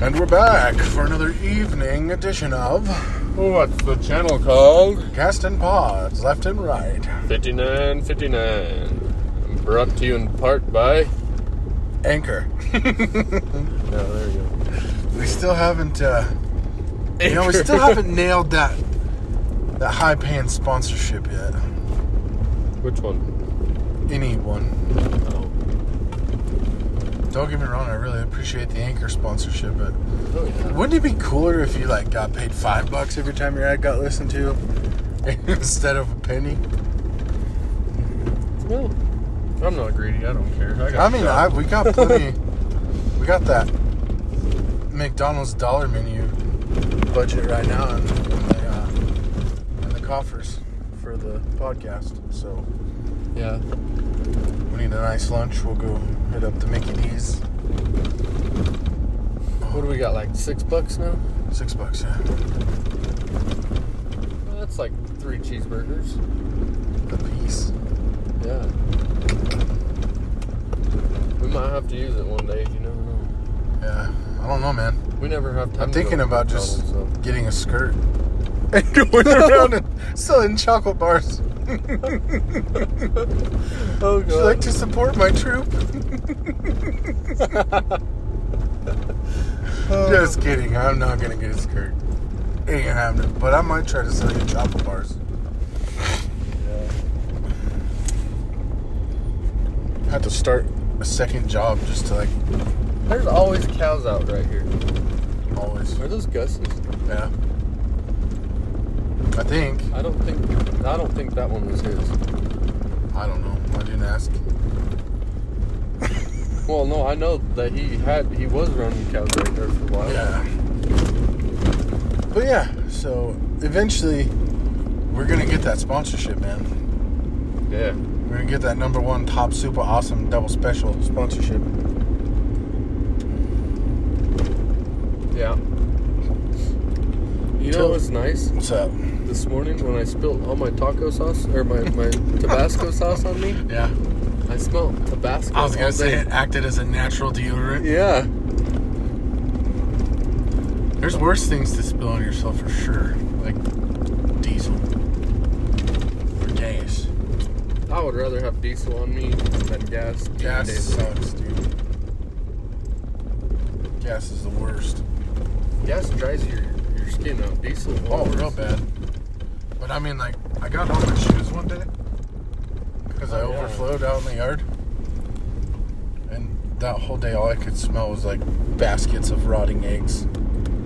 And we're back for another evening edition of What's the channel called? Cast and Pods, left and right. 5959. Brought to you in part by. Anchor. No, there you go. We still haven't, uh, you know, we still haven't nailed that that high paying sponsorship yet. Which one? Any one. Oh. Don't get me wrong, I really appreciate the Anchor sponsorship, but Oh, yeah. wouldn't it be cooler if you like got paid five bucks every time your ad got listened to instead of a penny? Well, I'm not greedy. I don't care. I, got I mean, I, we got plenty. we got that McDonald's dollar menu budget right now in, in the uh, in the coffers for the podcast. So Yeah. we need a nice lunch. We'll go hit up the Mickey D's. What do we got? Like six bucks now? Six bucks, yeah. Well, that's like three cheeseburgers. A piece. Yeah. We might have to use it one day. You never know. Yeah. I don't know, man. We never have time. I'm thinking about just so. getting a skirt and going around and selling chocolate bars. Oh Would you like to support my troop? Just kidding. I'm not gonna get a skirt. Ain't gonna happen. But I might try to sell you chocolate bars. Yeah. I have to start a second job just to like There's always cows out right here. always. Are those Gus's? Yeah. I think. I don't think. I don't think that one was his. I don't know. I didn't ask. Well, no, I know that he had. He was running cows right there for a while. Yeah. But yeah, so eventually we're gonna get that sponsorship, man. Yeah. We're gonna get that number one top super awesome double special sponsorship. Yeah. You know what's nice? What's up? This morning when I spilled all my taco sauce or my, my Tabasco sauce on me, Yeah. I smelled Tabasco. I was gonna say day. it acted as a natural deodorant. Yeah. There's worse things to spill on yourself for sure, like diesel or gas. I would rather have diesel on me than gas. Gas sucks, dude. Gas is the worst. Gas dries your, your skin out. Diesel. Oh, real bad. But I mean, like, I got on my shoes one day because I Oh, yeah. overflowed out in the yard, and that whole day, all I could smell was like baskets of rotting eggs.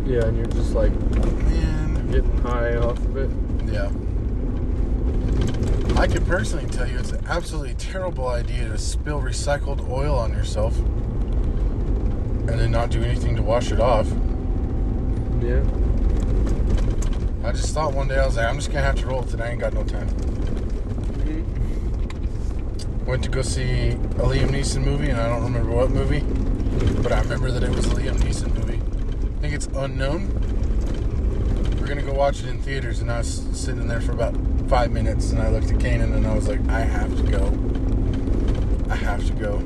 Yeah, and you're just like Man, getting high off of it. yeah. I can personally tell you it's an absolutely terrible idea to spill recycled oil on yourself and then not do anything to wash it off. Yeah. I just thought one day I was like, I'm just gonna have to roll today. I ain't got no time. Mm-hmm. Went to go see a Liam Neeson movie, and I don't remember what movie, but I remember that it was a Liam Neeson movie. I think it's Unknown. We're gonna go watch it in theaters, and I was sitting there for about five minutes, and I looked at Kanan, and I was like, I have to go. I have to go.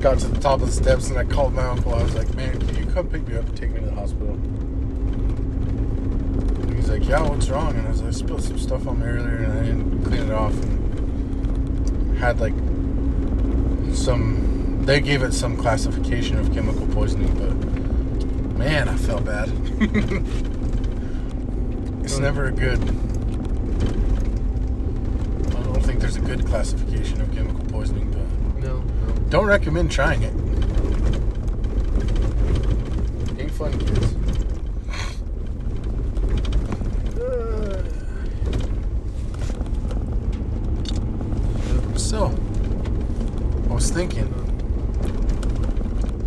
Got to the top of the steps, and I called my uncle. I was like, Man, can you come pick me up and take me to the hospital? Like, Yeah, what's wrong? And I was like, I spilled some stuff on me earlier, and I didn't clean it off. And had like some they gave it some classification of chemical poisoning but man i felt bad it's never a good i don't think there's a good classification of chemical poisoning but No. no. don't recommend trying it ain't fun kids So, I was thinking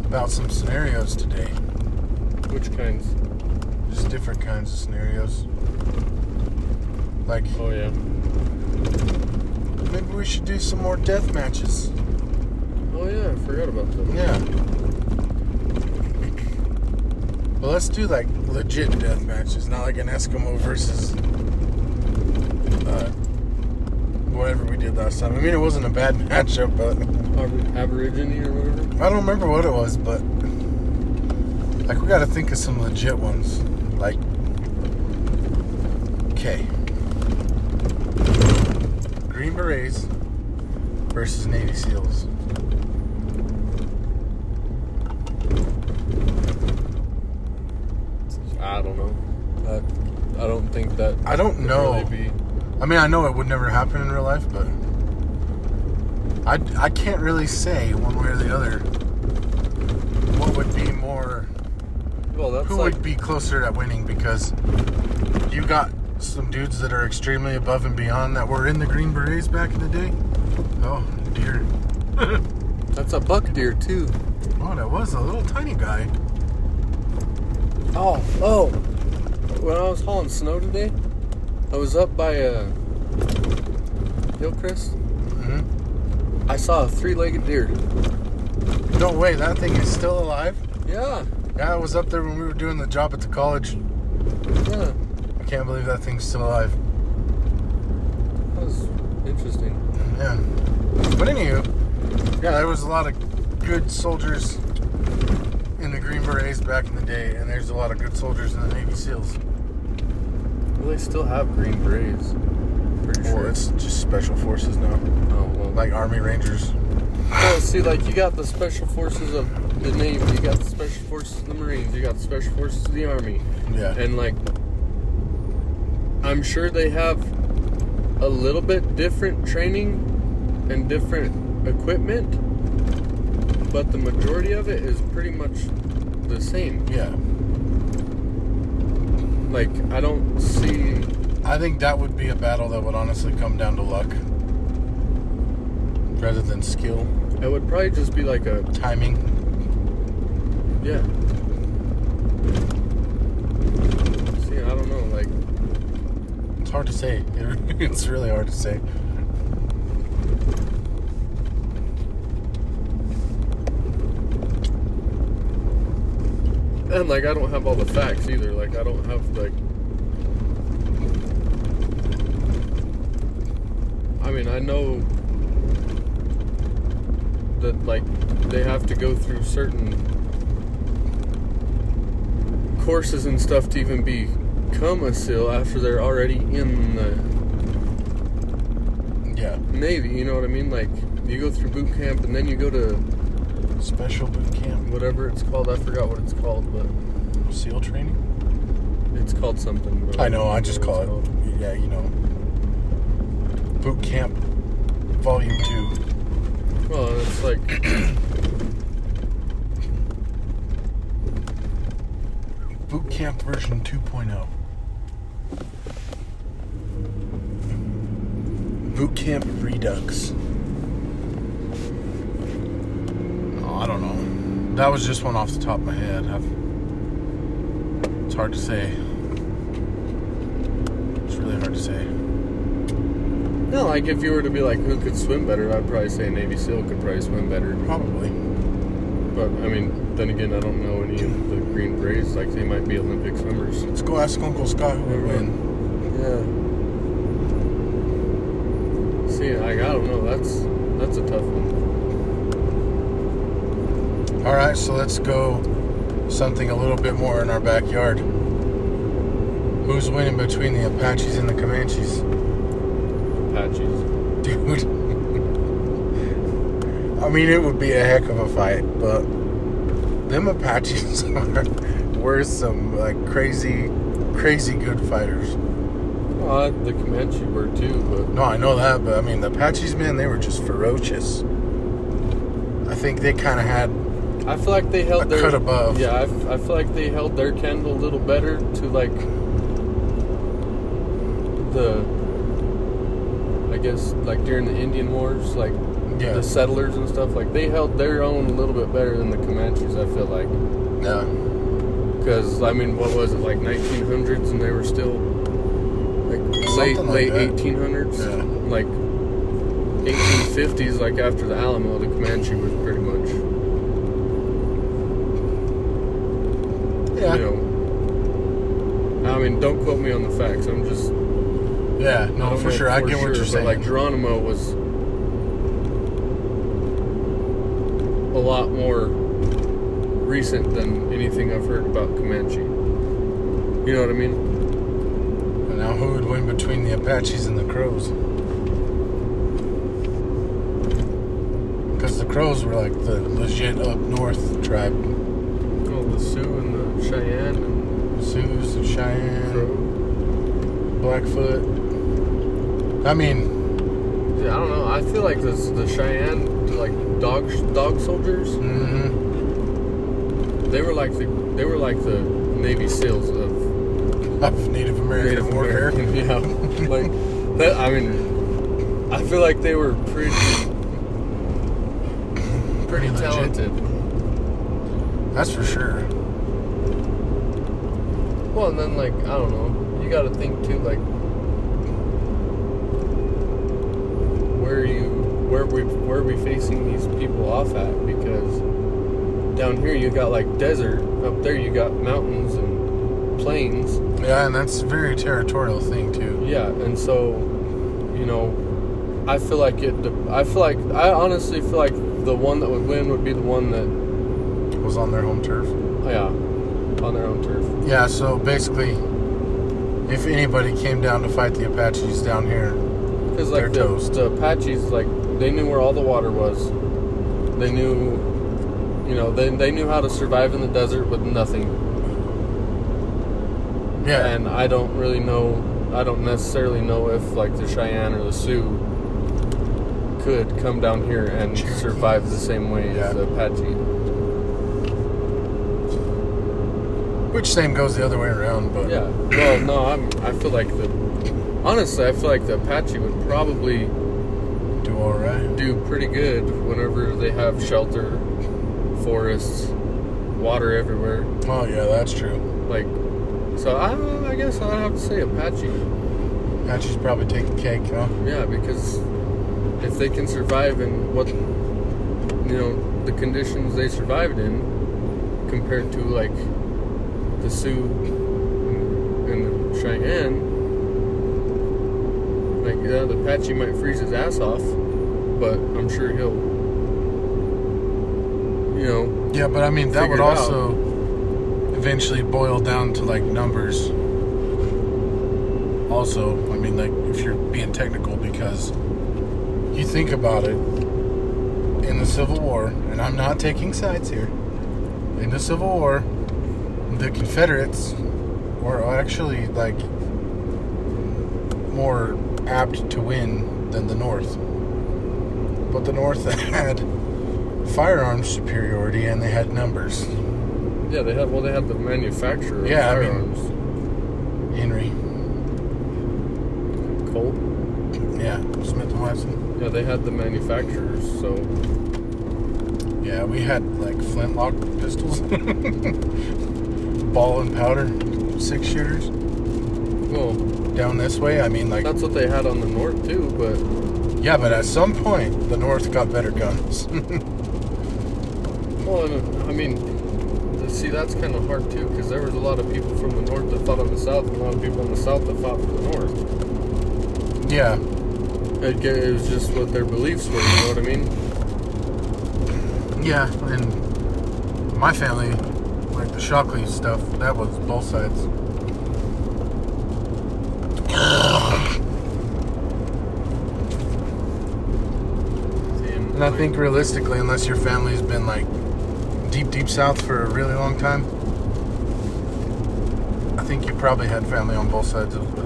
about some scenarios today. Which kinds? Just different kinds of scenarios. Like, Oh yeah. maybe we should do some more death matches. Oh yeah. I forgot about them. Yeah. Well, let's do like legit death matches, not like an Eskimo versus uh, whatever we did last time. I mean, it wasn't a bad matchup, but Abor- Aborigine or whatever. I don't remember what it was, but Like we got to think of some legit ones. Like, okay, Green Berets versus Navy SEALs. I don't know. I, I don't think that. I don't know. Really be, I mean, I know it would never happen in real life, but I, I can't really say one way or the other what would be more, well, that's who like would be closer at winning because you got some dudes that are extremely above and beyond that were in the Green Berets back in the day. Oh, deer. that's a buck deer too. Oh, that was a little tiny guy. Oh, oh. When I was hauling snow today, I was up by uh, Hillcrest. hmm I saw a three-legged deer. No way, that thing is still alive. Yeah, Yeah, I was up there when we were doing the job at the college. I can't believe that thing's still alive. That was interesting. Yeah. But anywho, yeah, there was a lot of good soldiers in the Green Berets back in the day, and there's a lot of good soldiers in the Navy SEAls. Well, they still have green berets. Pretty Well, sure. it's just special forces now, oh well. like Army Rangers. Well, see, like you got the special forces of the Navy, you got the special forces of the Marines, you got the special forces of the Army, Yeah. and like, I'm sure they have a little bit different training and different equipment, but the majority of it is pretty much the same. yeah. Like, I don't see. I think that would be a battle that would honestly come down to luck rather than skill, It would probably just be like a timing. yeah. See, I don't know, like. It's hard to say. It's really hard to say. And like I don't have all the facts either. Like I don't have like I mean, I know that like they have to go through certain courses and stuff to even become a SEAL after they're already in the Yeah. Navy, you know what I mean? Like you go through boot camp and then you go to Special boot camp, whatever it's called. I forgot what it's called, but SEAL training. it's called something. but I know. I don't just call it. called. Yeah, you know. Boot camp, volume two. Well, it's like Boot camp version oh. 2.0. Boot camp redux. Oh, I don't know. That was just one off the top of my head. I've, it's hard to say. It's really hard to say. no, like if you were to be like, who could swim better? I'd probably say Navy SEAL could probably swim better. Probably. But I mean, then again, I don't know any of the Green Berets. Like they might be Olympic swimmers. Let's go ask Uncle Scott who would win. Yeah. See, like I don't know. That's that's a tough one. All right, so let's go something a little bit more in our backyard. Who's winning between the Apaches and the Comanches? Apaches. Dude. I mean, it would be a heck of a fight, but them Apaches are were some like crazy, crazy good fighters. Well, the Comanche were too, but No, I know that, but I mean, the Apaches, man, they were just ferocious. I think they kind of had I feel like they held A their cut above. Yeah, I feel like they held their candle a little better to like the. I guess like during the Indian Wars, like yeah, the settlers and stuff, like they held their own a little bit better than the Comanches. I feel like yeah, because I mean, what was it like 1900s, and they were still late like late 1800s, Yeah. like 1850s, like after the Alamo, the Comanche was pretty much. yeah, you know. I mean, don't quote me on the facts. I'm just yeah. No, for sure. I for get what you're saying. Like Geronimo was a lot more recent than anything I've heard about Comanche. You know what I mean? Now who would win between the Apaches and the Crows? Because the Crows were like the legit up north tribe. Oh, the Sioux and the Cheyenne and Sioux, and Cheyenne, Crow. Blackfoot. I mean, Yeah, I don't know. I feel like this the Cheyenne, like dog dog soldiers. Mm-hmm. They were like the they were like the Navy SEALs of of Native American Native warfare. American. Yeah, like that. I mean, I feel like they were pretty pretty legit. talented. That's for sure. Well, and then like I don't know, you got to think too, like where you where we where are we facing these people off at? Because down here you got like desert, up there you got mountains and plains. Yeah, and that's a very territorial thing too. Yeah, and so you know, I feel like it. I feel like I honestly feel like the one that would win would be the one that Was on their home turf. yeah on their own turf. Yeah, so basically, if anybody came down to fight the Apaches down here, Because They're like the, toast. the Apaches, like they knew where all the water was. They knew, you know, they, they knew how to survive in the desert with nothing. Yeah, And I don't really know. I don't necessarily know if like the Cheyenne or the Sioux could come down here and survive the same way Yeah. as the Apache. which same goes the other way around, but Yeah. Well, no, I'm. I feel like the. Honestly, I feel like the Apache would probably do all right. do pretty good whenever they have shelter, forests, water everywhere. Oh yeah, that's true. Like, so I, I guess I'd have to say Apache. Apaches probably take the cake, huh? Yeah, because if they can survive in what, you know, the conditions they survived in, compared to like the Sioux and the Cheyenne, like yeah, the Apache might freeze his ass off, but I'm sure he'll, you know, Yeah, but I mean that would also. out. Eventually boil down to like numbers. Also, I mean, like if you're being technical, because you think about it, in the Civil War, and I'm not taking sides here. In the Civil War, the Confederates were actually like more apt to win than the North. But the North had firearms superiority and they had numbers. Yeah, they have well, they have the manufacturer of Yeah, I mean- Henry, Colt. yeah, Smith and Wesson. Yeah, they had the manufacturers, so Yeah, we had like flintlock pistols, ball and powder, six shooters. well, Down this way, I mean, like, that's what they had on the north too. But yeah, but at some point, the North got better guns. well, I mean, see, that's kind of hard too, because there was a lot of people from the north that fought on the south, and a lot of people in the south that fought for the north. yeah, It, it was just what their beliefs were. You know what I mean? yeah, and my family, like the Shockley stuff, that was both sides. And I think realistically, unless your family's been like deep, deep south for a really long time, I think you probably had family on both sides of the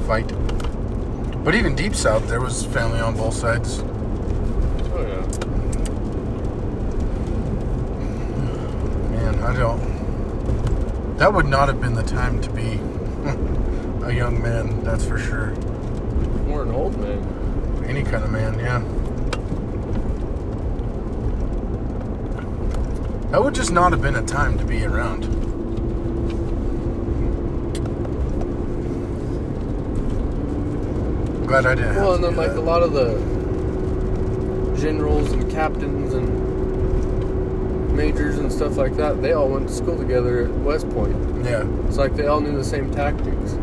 fight. But even deep south, there was family on both sides. Oh yeah. Man, I don't. That would not have been the time to be a young man, that's for sure. Or an old man. Any kind of man, yeah. That would just not have been a time to be around. Glad I didn't. Well, and then like that. a lot of the generals and captains and majors and stuff like that, they all went to school together at West Point. Yeah, It's like they all knew the same tactics.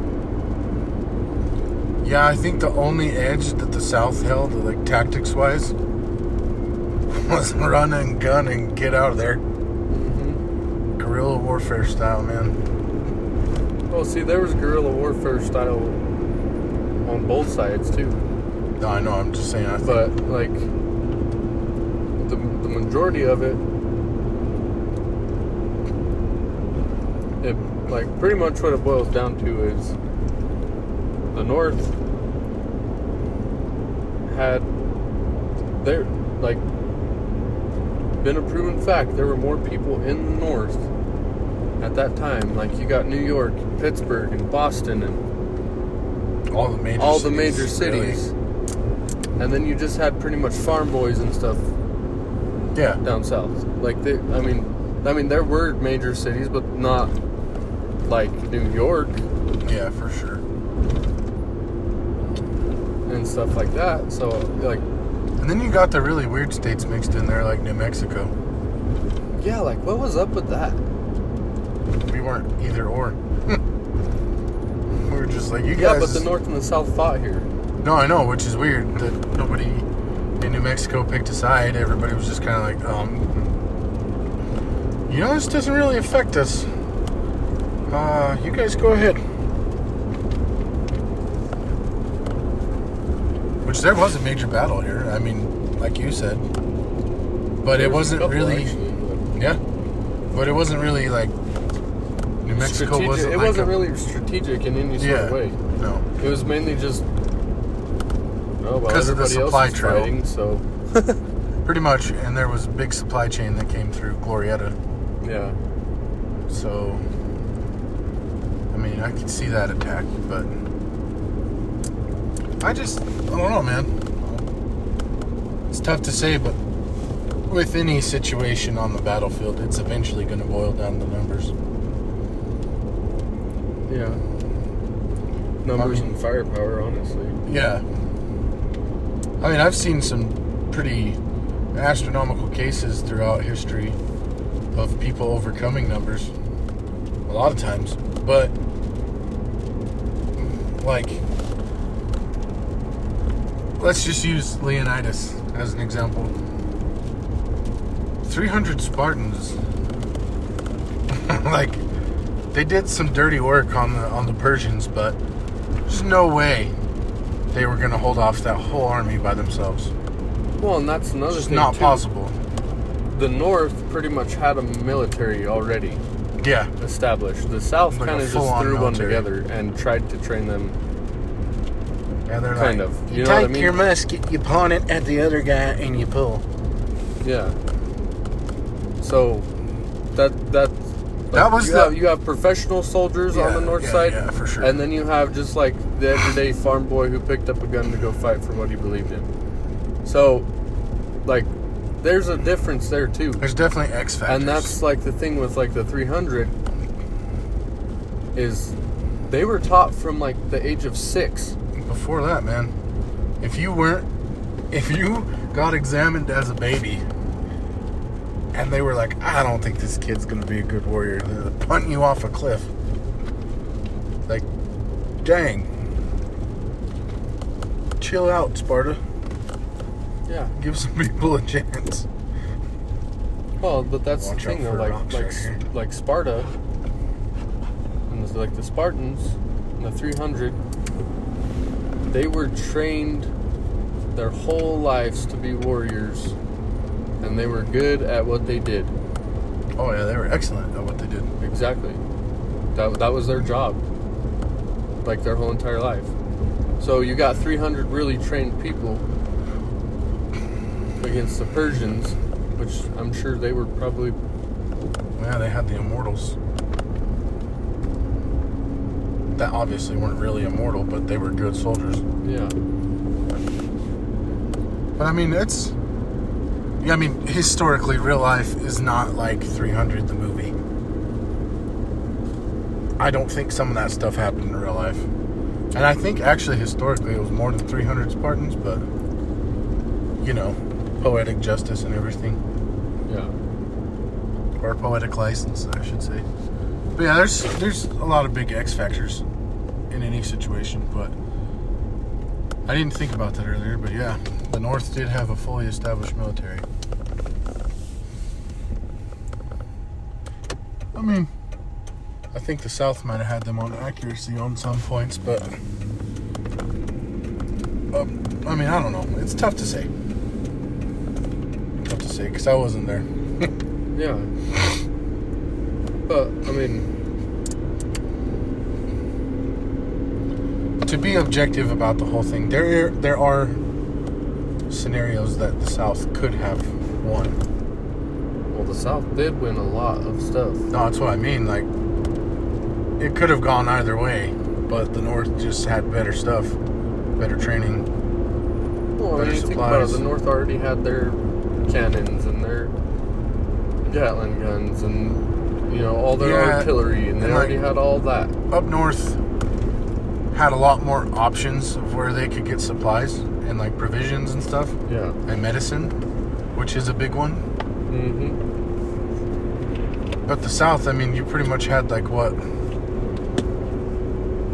yeah. I think the only edge that the South held, like tactics-wise, was run and gun and get out of there. Guerrilla warfare style, man. Well, see, there was guerrilla warfare style on both sides too, No, I know. I'm just saying. I think, but like the the majority of it, it like pretty much what it boils down to is the North had there like been a proven fact there were more people in the North at that time. Like you got New York, Pittsburgh, and Boston, and all the major all the cities, major really. cities. And then you just had pretty much farm boys and stuff Yeah. down south. Like they, I mean, I mean there were major cities, but not like New York Yeah, for sure. and stuff like that. So like, And then you got the really weird states mixed in there, like New Mexico. yeah, like what was up with that? We weren't either or. we were just like, you guys. Yeah, but the North and the South fought here. No, I know, which is weird that nobody in New Mexico picked a side. Everybody was just kind of like, um, you know, this doesn't really affect us. Uh, you guys go ahead. Which there was a major battle here. I mean, like you said, but There it was wasn't really. actually, but- Yeah, but it wasn't really like New Mexico strategic- wasn't. It like wasn't a- really strategic in any sort Yeah. of way. No. It was mainly just. Oh, well, 'Cause of the supply trail. fighting, so Pretty much, and there was a big supply chain that came through Glorieta. yeah. So, I mean, I could see that attack, but I just, I don't know, man. It's tough to say, but with any situation on the battlefield, it's eventually going to boil down to numbers. Yeah. Numbers and firepower, honestly. Yeah. I mean, I've seen some pretty astronomical cases throughout history of people overcoming numbers. A lot of times. But, like, let's just use Leonidas as an example 300 Spartans. like, they did some dirty work on the on the Persians, but there's no way they were going to hold off that whole army by themselves. Well, and that's another It's thing. not too. possible. The North pretty much had a military already Yeah, established. The South Like kind of just threw one together and tried to train them. yeah, they're Kind like, of. You, You know what I take mean? your musket, you point it at the other guy, and you pull. Yeah. So that that That was you the- have, you have professional soldiers on the north yeah, side, yeah, for sure. and then you have just like the everyday farm boy who picked up a gun to go fight for what he believed in. So, like, there's a difference there too. There's definitely X factors. And that's like the thing with like the 300 is they were taught from like the age of six. before that, man. If you weren't, if you got examined as a baby, and they were like, "I don't think this kid's gonna be a good warrior," they're punting you off a cliff. Like, dang. Chill out, Sparta. Yeah. Give some people a chance. Well, but that's Watch the thing though, like like right like Sparta and it's like the Spartans, and the 300, they were trained their whole lives to be warriors, and they were good at what they did. Oh yeah, they were excellent at what they did. Exactly. That, that was their job. Like their whole entire life. So you got 300 really trained people against the Persians, which I'm sure they were probably. Yeah, they had the immortals. That obviously weren't really immortal, but they were good soldiers. Yeah. But I mean, it's. Yeah, I mean, historically, real life is not like 300 the movie. I don't think some of that stuff happened in real life. And I think actually, historically, it was more than 300 Spartans, but. You know, poetic justice and everything. Yeah. Or poetic license, I should say. But yeah, there's there's a lot of big X factors in any situation, but I didn't think about that earlier. But yeah, the North did have a fully established military. I mean, I think the South might have had them on accuracy on some points, but um, I mean, I don't know. It's tough to say. Tough to say because I wasn't there. Yeah. But I mean, to be objective about the whole thing, there there are scenarios that the South could have won. The South did win a lot of stuff. No, that's what I mean. Like, it could have gone either way, but the North just had better stuff, better training. Well, I Better mean, you think about it, supplies. the North already had their cannons and their Gatling guns and you know all their Yeah, artillery, and they and, like- already had all that. Up north had a lot more options of where they could get supplies and like provisions and stuff Yeah. and medicine, which is a big one. Mm-hmm. But the South, I mean, you pretty much had like what?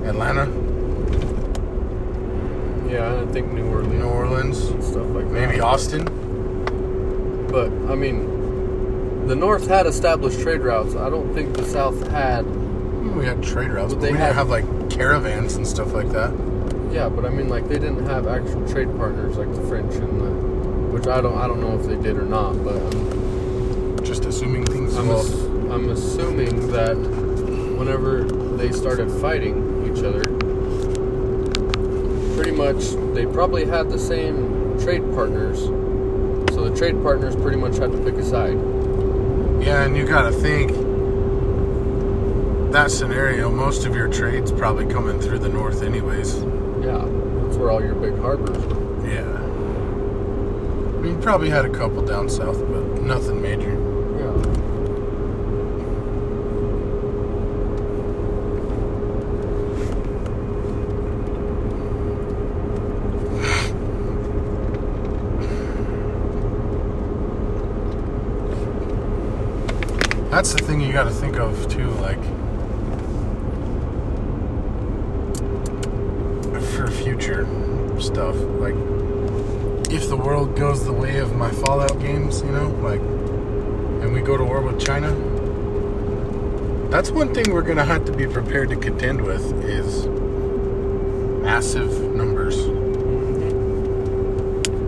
Atlanta, Yeah, I think New Orleans New Orleans, stuff like that. maybe Austin. But I mean, the North had established trade routes. I don't think the South had. Hmm, we had trade routes, But but they we had- didn't have like caravans and stuff like that. Yeah, but I mean, like they didn't have actual trade partners like the French and the, which I don't, I don't know if they did or not. But I'm, Just assuming things I'm, well. ass- I'm assuming that whenever they started fighting each other, pretty much they probably had the same trade partners. So the trade partners pretty much had to pick a side. Yeah, and you gotta think that scenario, most of your trade's probably coming through the north anyways. Yeah, that's where all your big harbors were. Yeah. I mean, you probably had a couple down south, but nothing major. Yeah. That's the thing you gotta think of too, like for future stuff. Like if the world goes the way of my Fallout games, you know, like and we go to war with China, that's one thing we're gonna have to be prepared to contend with is massive numbers.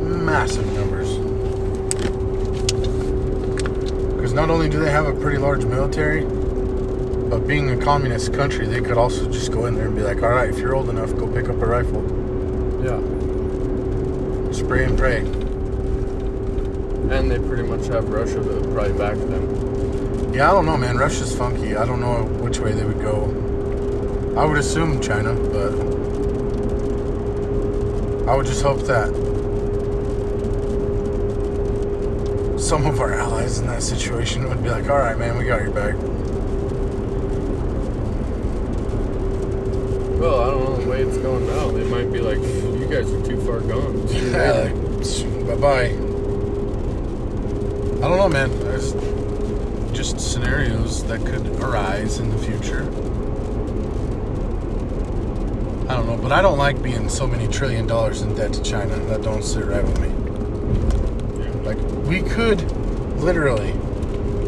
Massive numbers. Because not only do they have a pretty large military, but being a communist country, they could also just go in there and be like, all right, if you're old enough, go pick up a rifle, Yeah. spray and pray. And they pretty much have Russia would probably back them. Yeah, I don't know, man. Russia's funky. I don't know which way they would go. I would assume China, but I would just hope that some of our allies in that situation would be like, all right, man, we got your back. Well, I don't know the way it's going now. They might be like, you guys are too far gone. You bye bye. I don't know, man. There's just scenarios that could arise in the future. I don't know, but I don't like being so many trillion dollars in debt to China. That don't sit right with me. We could literally,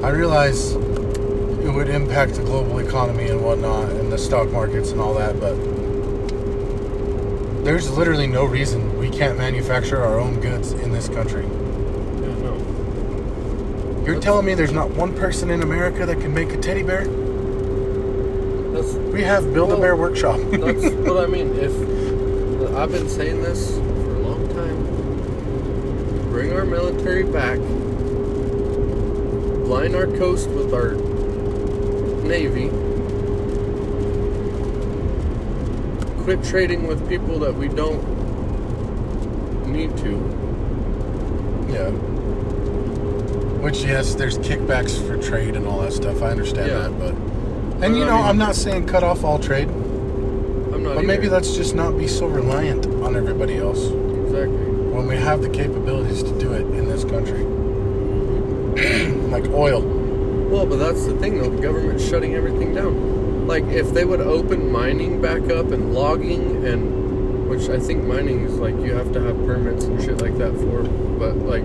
I realize it would impact the global economy and whatnot, and the stock markets and all that, but there's literally no reason we can't manufacture our own goods in this country. Yeah, no. You're telling me there's not one person in America that can make a teddy bear? That's We have Build a Bear Workshop. that's what I mean. If I've been saying this for a long time, bring our military back, line our coast with our navy, quit trading with people that we don't need to. yeah. Which, yes, there's kickbacks for trade and all that stuff. I understand Yeah. that, but. But, And you I know, mean- I'm not saying cut off all trade, I'm not. but maybe either. let's just not be so reliant on everybody else exactly. When we have the capabilities to do it in this country. like oil. Well, but that's the thing, though. The government's shutting everything down. Like, if they would open mining back up and logging, and which I think mining is like you have to have permits and shit like that for, but like,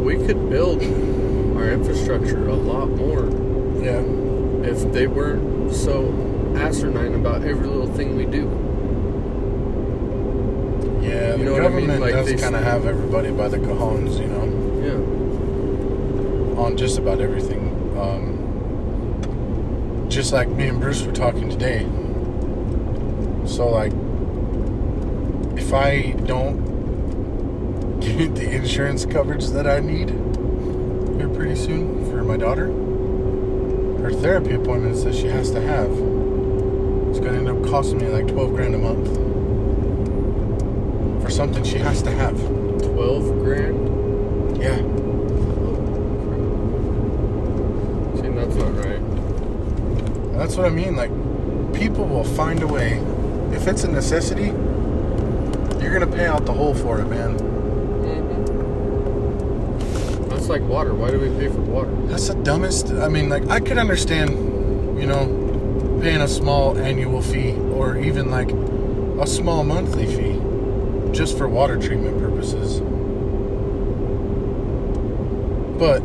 we could build our infrastructure a lot more Yeah. if they weren't so asinine about every little thing we do. Yeah, You the know what I mean? government Like, does kind of have everybody by the cajones, you know, Yeah. on just about everything. Um, just like me and Bruce were talking today. So, like, if I don't get the insurance coverage that I need here pretty soon for my daughter, her therapy appointments that she has to have. It's going to end up costing me like 12 grand a month something she has to have. Twelve grand. Yeah. See, that's not right. That's what I mean. Like, people will find a way. If it's a necessity, you're gonna pay out the hole for it, man. Mm-hmm. That's like water. Why do we pay for water? That's the dumbest. I mean, like, I could understand, you know, paying a small annual fee or even like a small monthly fee just for water treatment purposes. But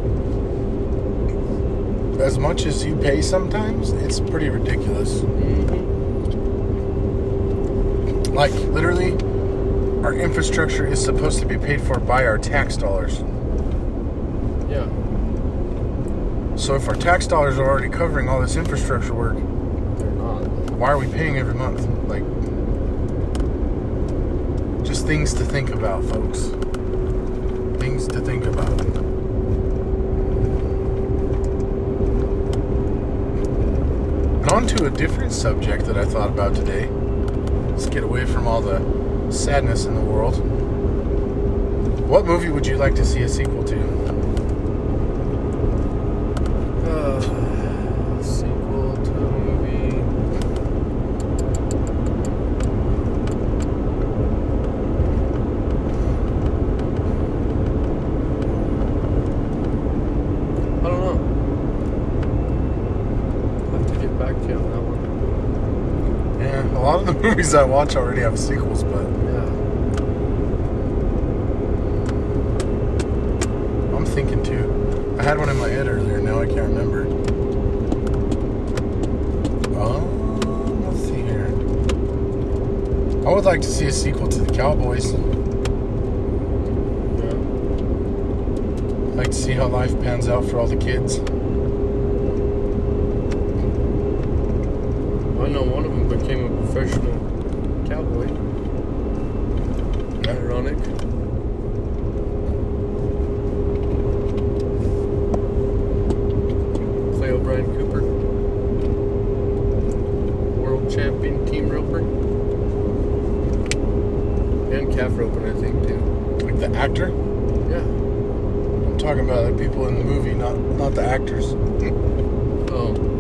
as much as you pay sometimes, it's pretty ridiculous. Mm-hmm. Like, literally, our infrastructure is supposed to be paid for by our tax dollars. Yeah. So, if our tax dollars are already covering all this infrastructure work, They're not. why are we paying every month? Like, things to think about, folks. Things to think about. And on to a different subject that I thought about today. Let's get away from all the sadness in the world. What movie would you like to see a sequel to? Uh, sequel to a movie. I don't know. I'll have to get back to you on that one. Yeah, a lot of the movies I watch already have sequels, but Yeah. I'm thinking too. I had one in my head earlier. Now I can't remember. Um, let's see here. I would like to see a sequel to the Cowboys. Like to see how life pans out for all the kids. I know one of them became a professional cowboy. Ironic. Clay O'Brien Cooper. World champion team roper. And calf roping, I think, too. Like the actor. Yeah. I'm talking about the people in the movie, not not the actors. Oh,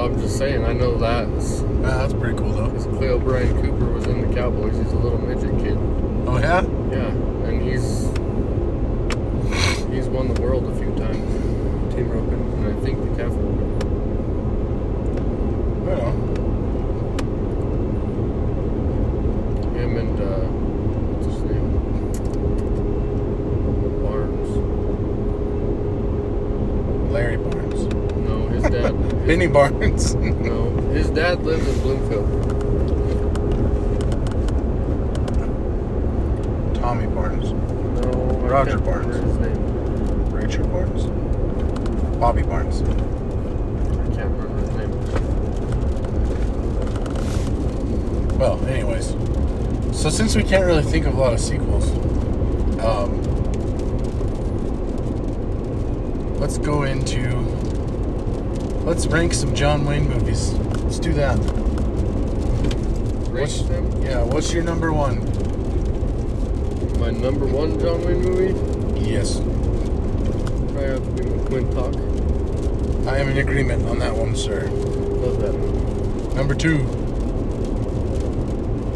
I'm, I'm just saying, I know that. Yeah, that's pretty cool though. Because Clay O'Brien Cooper was in the Cowboys. He's a little midget kid. Oh yeah. Yeah, and he's he's won the world a few times, team roping, and I think the calf roping. Right on. Him and uh, what's his name? Barnes. Larry Barnes. No, his dad. his- Benny Barnes. No, his dad lives in Bloomfield. Tommy Barnes. No, Roger can't remember Barnes. His name. Richard Barnes. Bobby Barnes. I can't remember his name. Well, anyways. So since we can't really think of a lot of sequels, um, let's go into let's rank some John Wayne movies. Let's do that. Rank What's- them. Yeah, what's your number one? My number one John Wayne movie Yes, probably have to be McLintock. I am in agreement on that one, sir. Love that movie. Number two, Uh,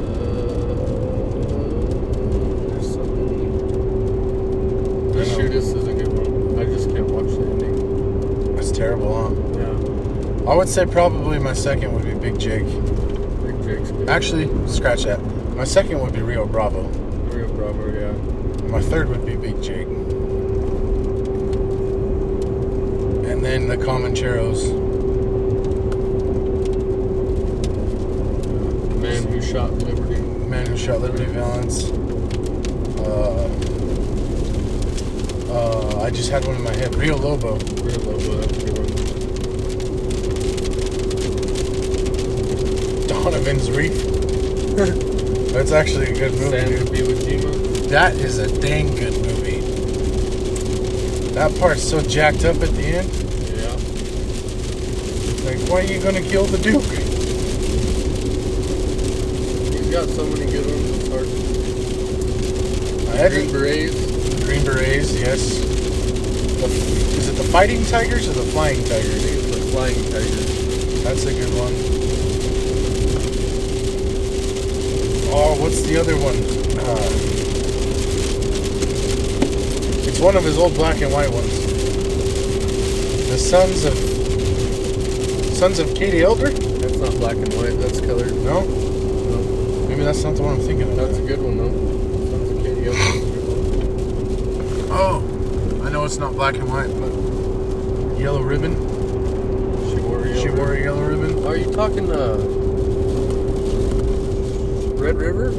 there's so many. The I know. Shootist is a good one. I just can't watch the ending. that's terrible, huh? Yeah. I would say probably my second would be Big Jake. Big Jake's good. Actually, scratch that. My second would be Rio Bravo. Rio Bravo, yeah. My third would be Big Jake. And then the Comancheros. Man who shot Liberty. Man Who Shot Liberty Valance. Uh, uh, I just had one in my head. Rio Lobo. Rio Lobo, that's a good one. Donovan's Reef. That's actually a good movie. Dude. of Iwo Jima. That is a dang good movie. That part's so jacked up at the end. Yeah. Like, why are you gonna kill the Duke? He's got so many good ones. It's hard. I had Green Berets. Green Berets, yes. The, is it the Fighting Tigers or the Flying I Tigers? think it's the Flying Tigers. That's a good one. Oh, what's the other one? Uh, it's one of his old black and white ones. The Sons of Sons of Katie Elder? That's not black and white. That's colored. No, No, maybe that's not the one I'm thinking of. that's a good one though. Sons of Katie Elder is a good one. Oh, I know it's not black and white, but yellow ribbon. She wore a She yellow wore a yellow ribbon. Are you talking uh Red River?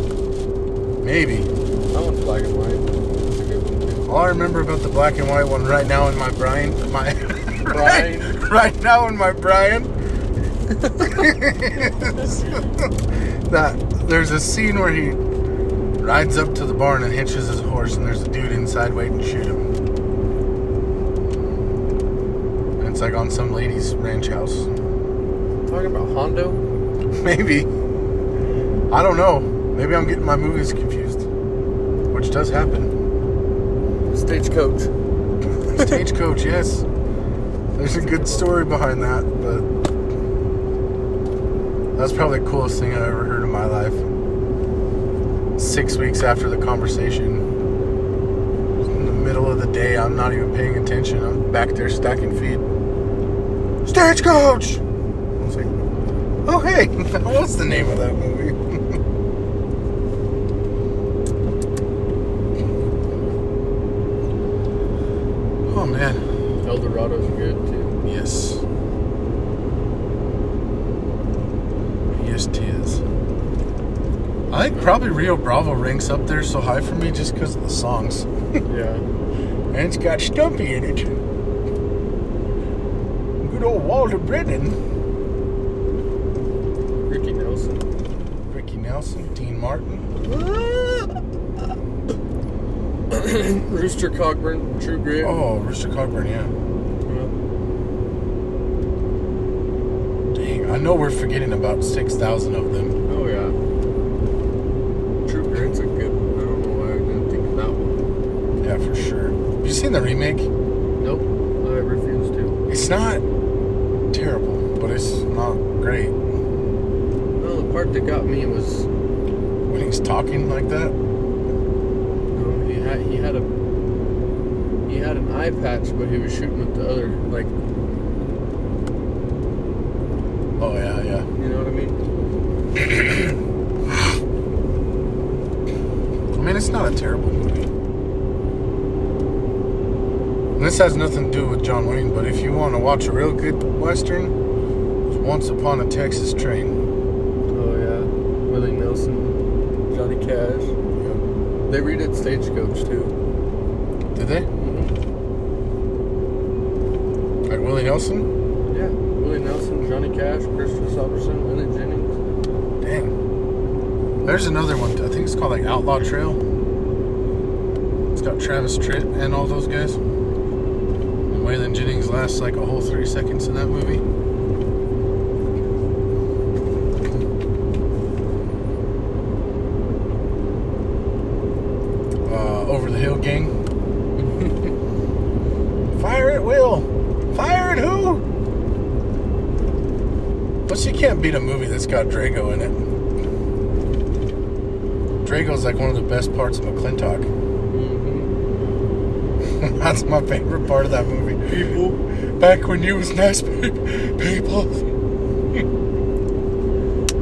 Maybe. That one's black and white. That's a good one too. All I remember about the black and white one right now in my Brian, my Brian. right, right now in my Brian. that there's a scene where he rides up to the barn and hitches his horse, and there's a dude inside waiting to shoot him. And it's like on some lady's ranch house. Talking about Hondo? Maybe. I don't know. Maybe I'm getting my movies confused, which does happen. Stagecoach. Stagecoach, yes. There's a good story behind that, but that's probably the coolest thing I ever heard in my life. Six weeks after the conversation, in the middle of the day, I'm not even paying attention. I'm back there stacking feet. Stagecoach! I was like, oh hey, what's the name of that movie? oh man. El Dorado's good too. Yes. Yes, it is. I think probably Rio Bravo ranks up there so high for me just because of the songs. Yeah. And it's got Stumpy in it. Good old Walter Brennan. Ricky Nelson. Ricky Nelson, Dean Martin. Rooster Cogburn, True Grit. Oh, Rooster Cogburn, yeah. Yeah. Dang, I know we're forgetting about 6,000 of them. Oh yeah. True Grit's a good. I don't know why I didn't think of that one. Yeah, for sure. Have you seen the remake? Nope. I refuse to. It's not terrible, but it's not great. No, the part that got me was When he's talking like that, um, he had he had a he had an eye patch, but he was shooting with the other. Like, oh yeah, yeah. you know what I mean? I mean, it's not a terrible movie. And this has nothing to do with John Wayne, but if you want to watch a real good western, it's Once Upon a Texas Train. Oh yeah. Willie Nelson, Johnny Cash. Yeah. They redid Stagecoach too. Did they? Mm-hmm. Like Willie Nelson? Yeah. Willie Nelson, Johnny Cash, Kris Kristofferson, Willie Jennings. Dang. There's another one. I think it's called like Outlaw Trail. It's got Travis Tritt and all those guys. Lasts like a whole 30 seconds in that movie. Uh, Over the Hill Gang. Fire at will. Fire at who? But you can't beat a movie that's got Drago in it. Drago's like one of the best parts of McLintock. That's my favorite part of that movie. People. Back when you was nice pe- people.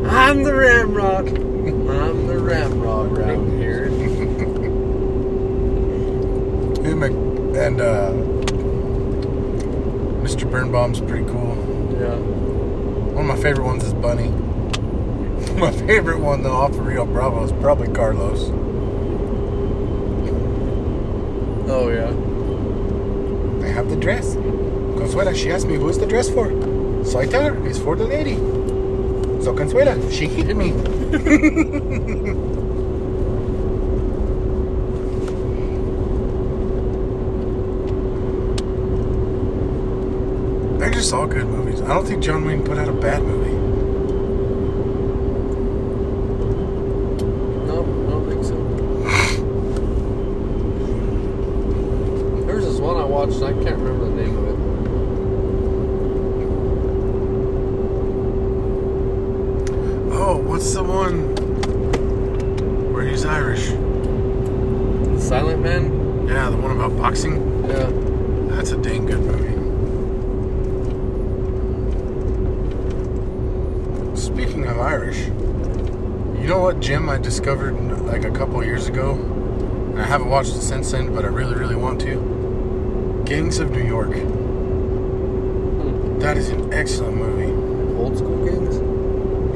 I'm the Ramrod. I'm the Ramrod around here. Him and, and uh, Mr. Birnbaum's pretty cool. Yeah. One of my favorite ones is Bunny. my favorite one, though, off of Rio Bravo is probably Carlos. Oh yeah. I have the dress. Consuela, she asked me, who's the dress for? So I tell her, it's for the lady. So Consuela, she hit me. They're just all good movies. I don't think John Wayne put out a bad movie. No, I don't think so. There's this one I watched. I can't remember the name of it. Oh, what's the one where he's Irish? The Silent Man. Yeah, the one about boxing. Yeah. That's a dang good movie. Speaking of Irish, you know what Jim? I discovered like a couple years ago? And I haven't watched it since then, but I really, really want to. Gangs of New York. Hmm. That is an excellent movie. Old school gangs?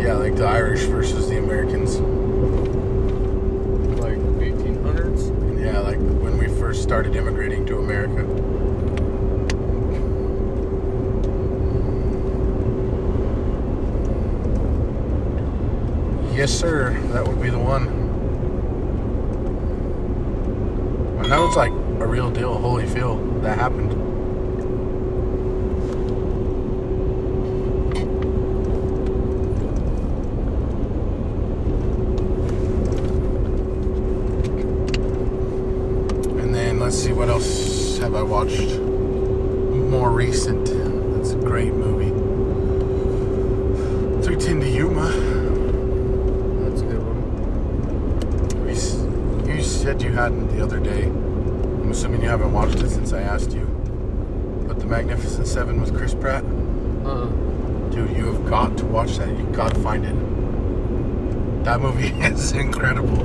Yeah, like the Irish versus the Americans. Like 1800s. Yeah, like when we first started immigrating to America. Yes, sir. That would be the one. And that was like a real deal, Holyfield. That happened. And then let's see what else have I watched more recent. That's a great movie. 310 to Yuma. That's a good one. You s- You said you hadn't the other day. I'm assuming you haven't watched it since I asked you. But The Magnificent Seven with Chris Pratt? Uh. Dude, you have got to watch that. You've got to find it. That movie is incredible.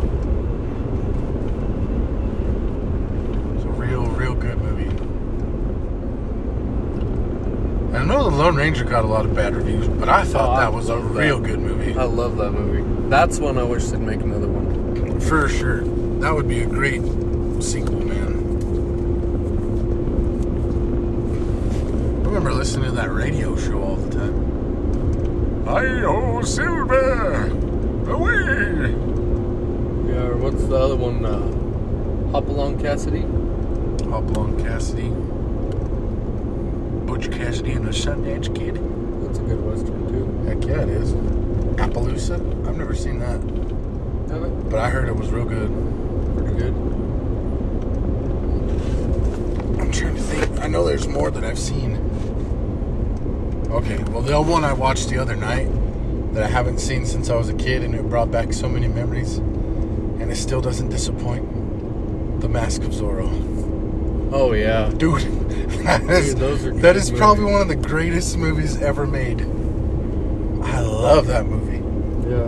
It's a real, real good movie. And I know The Lone Ranger got a lot of bad reviews, but I thought Oh, I that was a that. real good movie. I love that movie. That's one I wish they'd make another one. For sure. That would be a great sequel, man. I remember listening to that radio show all the time. Hi-yo, Silver! Away! Yeah. What's the other one? Uh, Hopalong Cassidy. Hopalong Cassidy. Butch Cassidy and the Sundance Kid. That's a good western too. Heck yeah, it is. Appaloosa? I've never seen that, Have it? but I heard it was real good. Pretty good. I'm trying to think. I know there's more that I've seen. Okay, well, the one I watched the other night that I haven't seen since I was a kid, and it brought back so many memories, and it still doesn't disappoint. The Mask of Zorro, Oh yeah. dude. That is, Dude, that probably one of the greatest movies ever made. I love that movie. Yeah.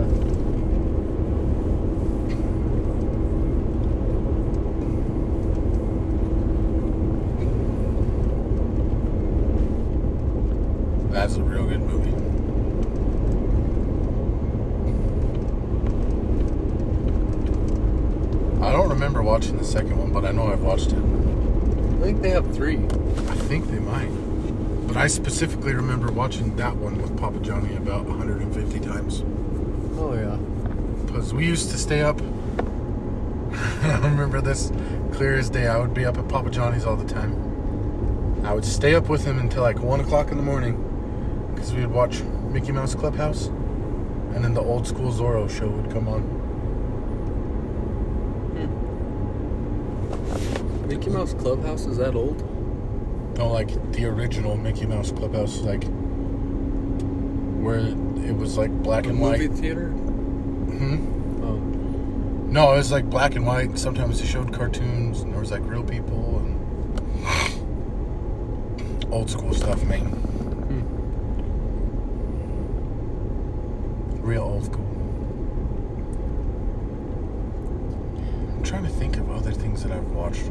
That's a real good movie. I don't remember watching the second one, but I know I've watched it. I think they have three. I think they might. But I specifically remember watching that one with Papa Johnny about 150 times. Oh yeah. Because we used to stay up. I remember this clear as day. I would be up at Papa Johnny's all the time. I would stay up with him until like 1 o'clock in the morning. Because we would watch Mickey Mouse Clubhouse. And then the old school Zorro show would come on. Mickey Mouse Clubhouse is that old? No, like the original Mickey Mouse Clubhouse, like where it was like black The and movie white. theater? hmm. No, it was like black and white. Sometimes they showed cartoons, and there was like real people and old school stuff, man. Hmm. Real old school. I'm trying to think of other things that I've watched.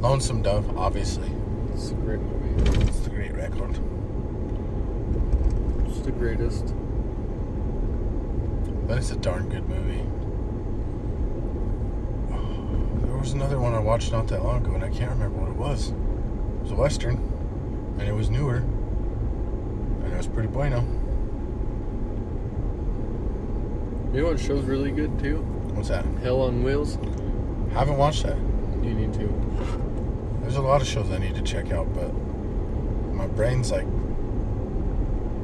Lonesome Dove, obviously. It's a great movie. It's the great record. It's the greatest. That is a darn good movie. There was another one I watched not that long ago, and I can't remember what it was. It was a western, and it was newer, and it was pretty bueno. You know what show's really good too? What's that? Hell on Wheels. Haven't watched that. You need to. There's a lot of shows I need to check out, but my brain's like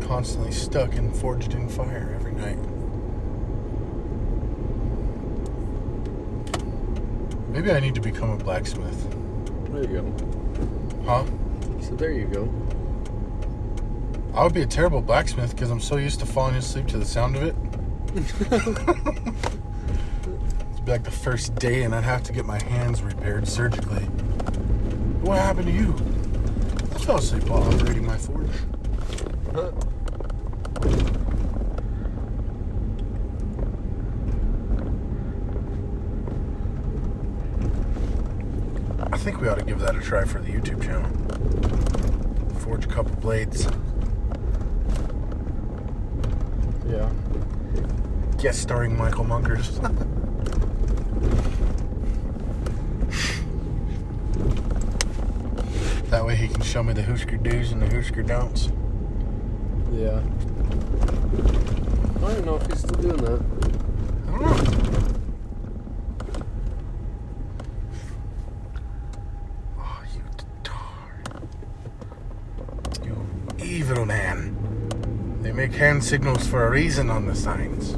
constantly stuck and forged in fire every night. Maybe I need to become a blacksmith. There you go. Huh? So there you go. I would be a terrible blacksmith because I'm so used to falling asleep to the sound of it. It'd be like the first day, and I'd have to get my hands repaired surgically. What happened to you? I fell asleep while operating my forge. Think we ought to give that a try for the YouTube channel. Forge a couple blades. Yeah. Guest starring Michael Munkers. that way he can show me the Husker do's and the Husker don'ts. Yeah. I don't know if he's still doing that. I don't know. Oh, you tar. You evil man. They make hand signals for a reason on the signs.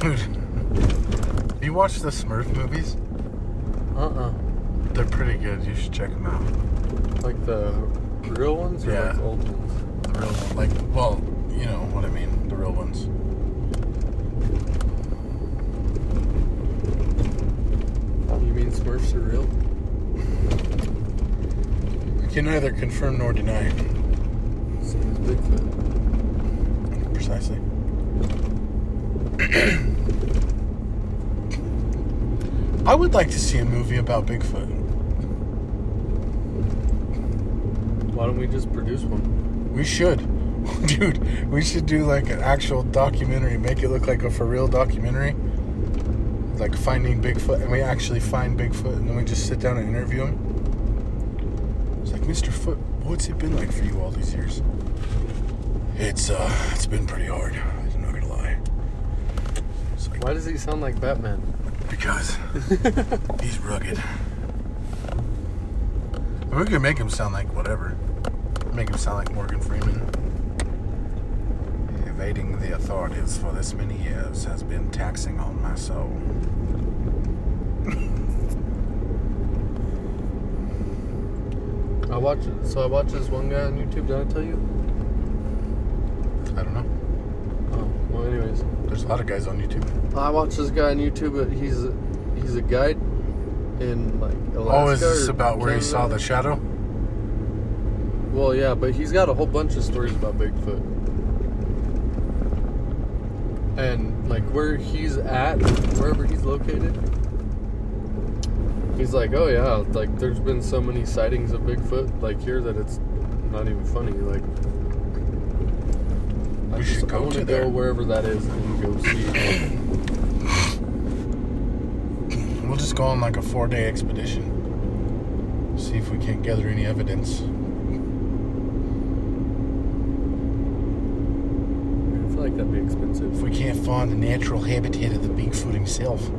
Dude, you watch the Smurf movies? Uh-uh. They're pretty good. You should check them out. Like the real ones or Yeah. like the old ones? The real ones. Like, well, you know what I mean. The real ones. You mean Smurfs are real? Can neither confirm nor deny. Same as Bigfoot. Precisely. I would like to see a movie about Bigfoot. Why don't we just produce one? We should. Dude, we should do like an actual documentary, make it look like a for real documentary. Like finding Bigfoot, and we actually find Bigfoot, and then we just sit down and interview him. It's like, Mr. Foot, what's it been like for you all these years? It's, uh, it's been pretty hard. I'm not gonna lie. Like, Why does he sound like Batman? Because he's rugged. We could make him sound like whatever. Make him sound like Morgan Freeman. Evading the authorities for this many years has been taxing on my soul. I watch so I watch this one guy on YouTube, did I tell you? I don't know. Oh, well anyways. There's a lot of guys on YouTube. I watch this guy on YouTube, but he's a, he's a guide in like Alaska. oh, is this about where he saw the shadow? Well, yeah, but he's got a whole bunch of stories about Bigfoot. And like where he's at, wherever he's located, he's like, oh yeah, like there's been so many sightings of Bigfoot like here that it's not even funny. Like, I We just should go want to to there. go wherever that is and go see. it. We'll just go on like a four day expedition. See if we can't gather any evidence. I feel like that'd be expensive. If we can't find the natural habitat of the Bigfoot himself.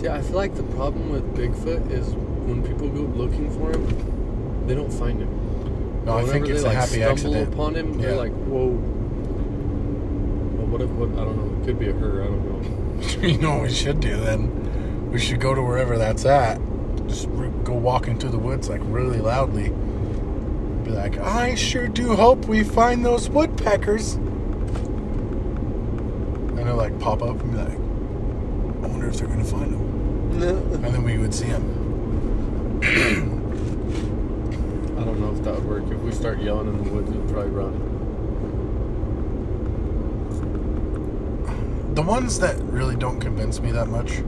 See, I feel like the problem with Bigfoot is when people go looking for him, they don't find him. No, I think they, it's a like, happy stumble accident. upon him, Yeah. they're like, "Whoa!" Well, what if? What I don't know. It could be a her. I don't know. you know what we should do then? We should go to wherever that's at. Just go walking through the woods like really loudly. Be like, I sure do hope we find those woodpeckers. And they'll like pop up and be like, I wonder if they're gonna find them. And then we would see him. I don't know if that would work. If we start yelling in the woods, you'll probably run. The ones that really don't convince me that much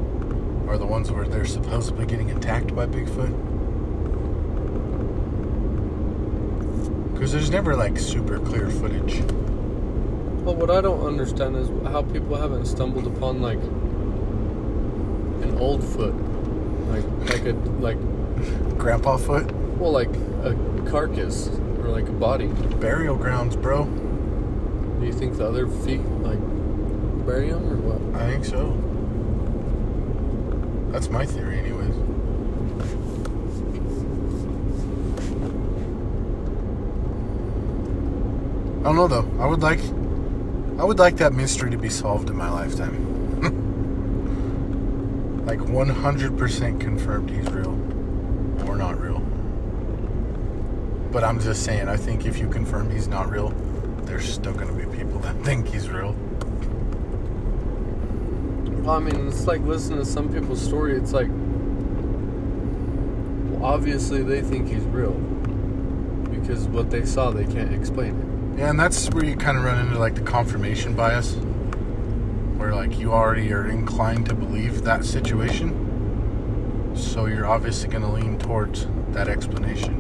are the ones where they're supposedly getting attacked by Bigfoot. Because there's never like super clear footage. Well, what I don't understand is how people haven't stumbled upon like an old foot, like like a like Grandpa foot, well like a carcass or like a body. burial grounds, bro. Do you think the other feet like bury them or what? I think so. That's my theory, anyways. I don't know though. I would like, I would like that mystery to be solved in my lifetime. Like 100% confirmed he's real or not real. But I'm just saying, I think if you confirm he's not real, there's still going to be people that think he's real. Well, I mean, it's like listening to some people's story. It's like, well, obviously they think he's real because what they saw, they can't explain it. Yeah, and that's where you kind of run into like the confirmation bias, where like you already are inclined to believe that situation, so you're obviously going to lean towards that explanation,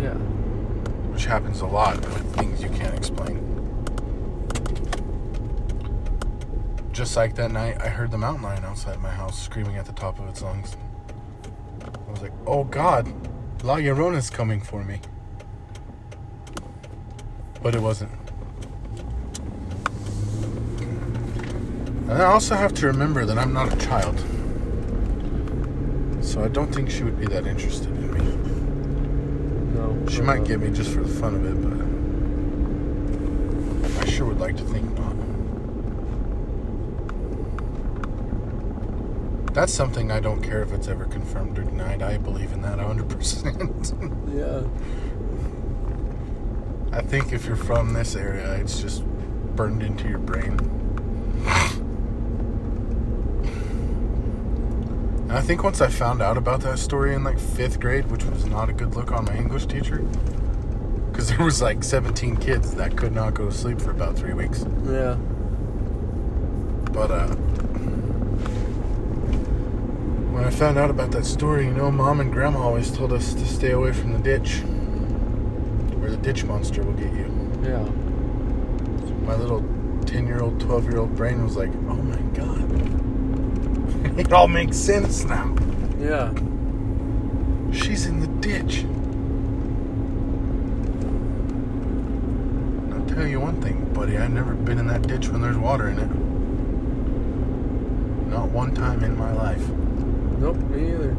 Yeah. which happens a lot with things you can't explain. Just like that night, I heard the mountain lion outside my house screaming at the top of its lungs. I was like, "Oh God, La Llorona's coming for me." But it wasn't. And I also have to remember that I'm not a child. So I don't think she would be that interested in me. No. She might get me just for the fun of it, but I sure would like to think not. That's something I don't care if it's ever confirmed or denied. I believe in that 100%. Yeah. I think if you're from this area, it's just burned into your brain. And I think once I found out about that story in like fifth grade, which was not a good look on my English teacher, because there was like 17 kids that could not go to sleep for about three weeks. Yeah. But uh, when I found out about that story, you know, mom and grandma always told us to stay away from the ditch, where the ditch monster will get you. Yeah. My little 10 year old, 12 year old brain was like, oh my god. It all makes sense now. Yeah. She's in the ditch. I'll tell you one thing, buddy. I've never been in that ditch when there's water in it. Not one time in my life. Nope, me either.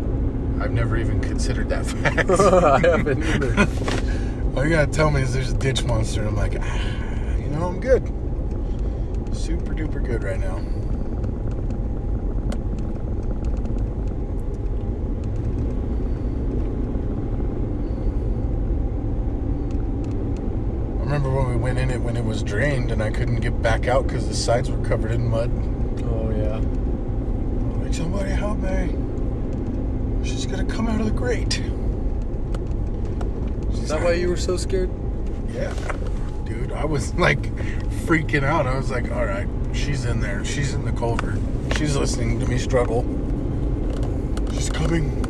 I've never even considered that fact. I haven't either. All you gotta tell me is there's a ditch monster. I'm like, ah, you know, I'm good. Super duper good right now. I remember when we went in it when it was drained and I couldn't get back out because the sides were covered in mud. Oh yeah. I'm like, somebody help me. She's gonna come out of the grate. Is that why you were so scared? Yeah. Dude, I was like freaking out. I was like, all right, she's in there. She's in the culvert. She's listening to me struggle. She's coming.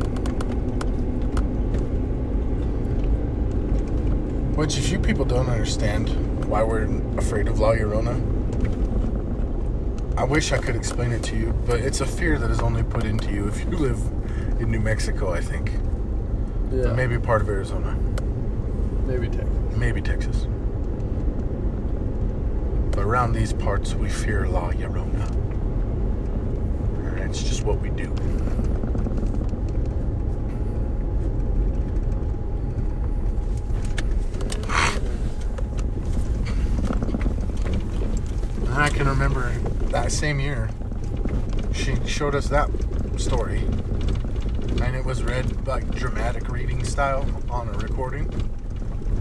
Which, if you people don't understand why we're afraid of La Llorona, I wish I could explain it to you, but it's a fear that is only put into you if you live in New Mexico, I think. Yeah. Or maybe part of Arizona. Maybe Texas. Maybe Texas. But around these parts, we fear La Llorona. And It's just what we do. And I can remember that same year, she showed us that story. And it was read like dramatic reading style on a recording.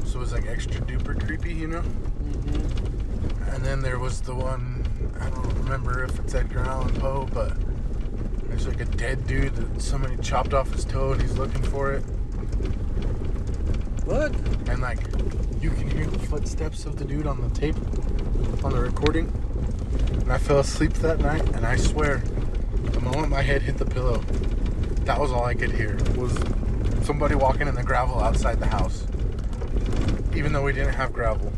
So it was like extra duper creepy, you know? Mm-hmm. And then there was the one, I don't remember if it's Edgar Allan Poe, but there's like a dead dude that somebody chopped off his toe and he's looking for it. What? And like, you can hear the footsteps of the dude on the tape, on the recording. I fell asleep that night, and I swear, the moment my head hit the pillow, that was all I could hear was somebody walking in the gravel outside the house. Even though we didn't have gravel.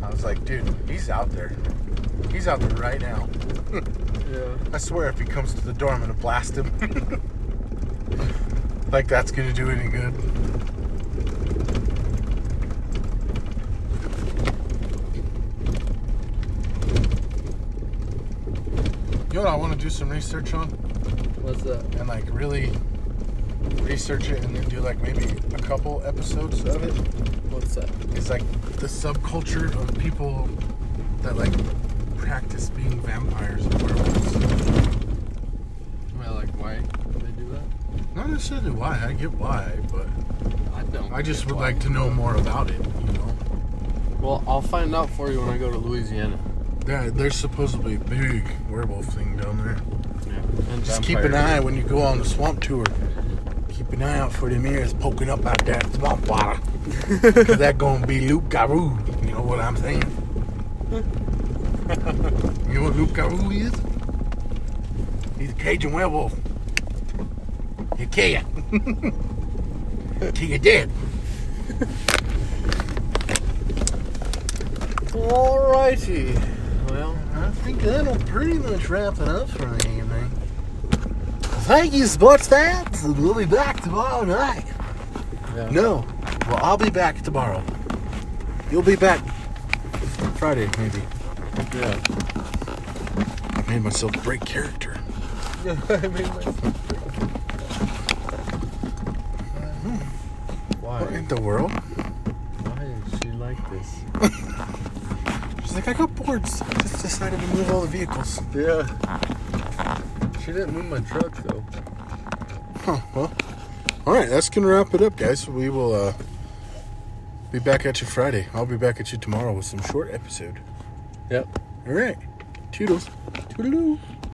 I was like, dude, he's out there. He's out there right now. Yeah. I swear if he comes to the door, I'm gonna blast him. like that's gonna do any good. You know what I want to do some research on? What's that? And like really research it and then do like maybe a couple episodes of it? What's that? It's like the subculture of people that like practice being vampires and werewolves. Well, like why do they do that? Not necessarily why, I get why, but I don't. I just would like to know more about it, you know? Well, I'll find out for you when I go to Louisiana. Yeah, there's supposedly a big werewolf thing down there. Yeah. And Just keep an eye when you go on the swamp tour. Keep an eye out for them ears poking up out that swamp water. Cause that gonna be loup-garou. You know what I'm saying? you know what loup-garou is? He's a Cajun werewolf. He'll kill you. Till you're dead. Alrighty. I think that'll pretty much wrap it up for the evening. Thank you, sports fans. and We'll be back tomorrow night. yeah. No. Well, I'll be back tomorrow. You'll be back Friday, maybe. Yeah. I made myself break character. Yeah, I made myself. Mm-hmm. Why? What in the world? Why is she like this? She's like, I got bored. So I just decided to move all the vehicles. Yeah. She didn't move my truck though. Huh, well. All right, that's going to wrap it up, guys. We will uh, be back at you Friday. I'll be back at you tomorrow with some short episode. Yep. All right. Toodles. Toodaloo.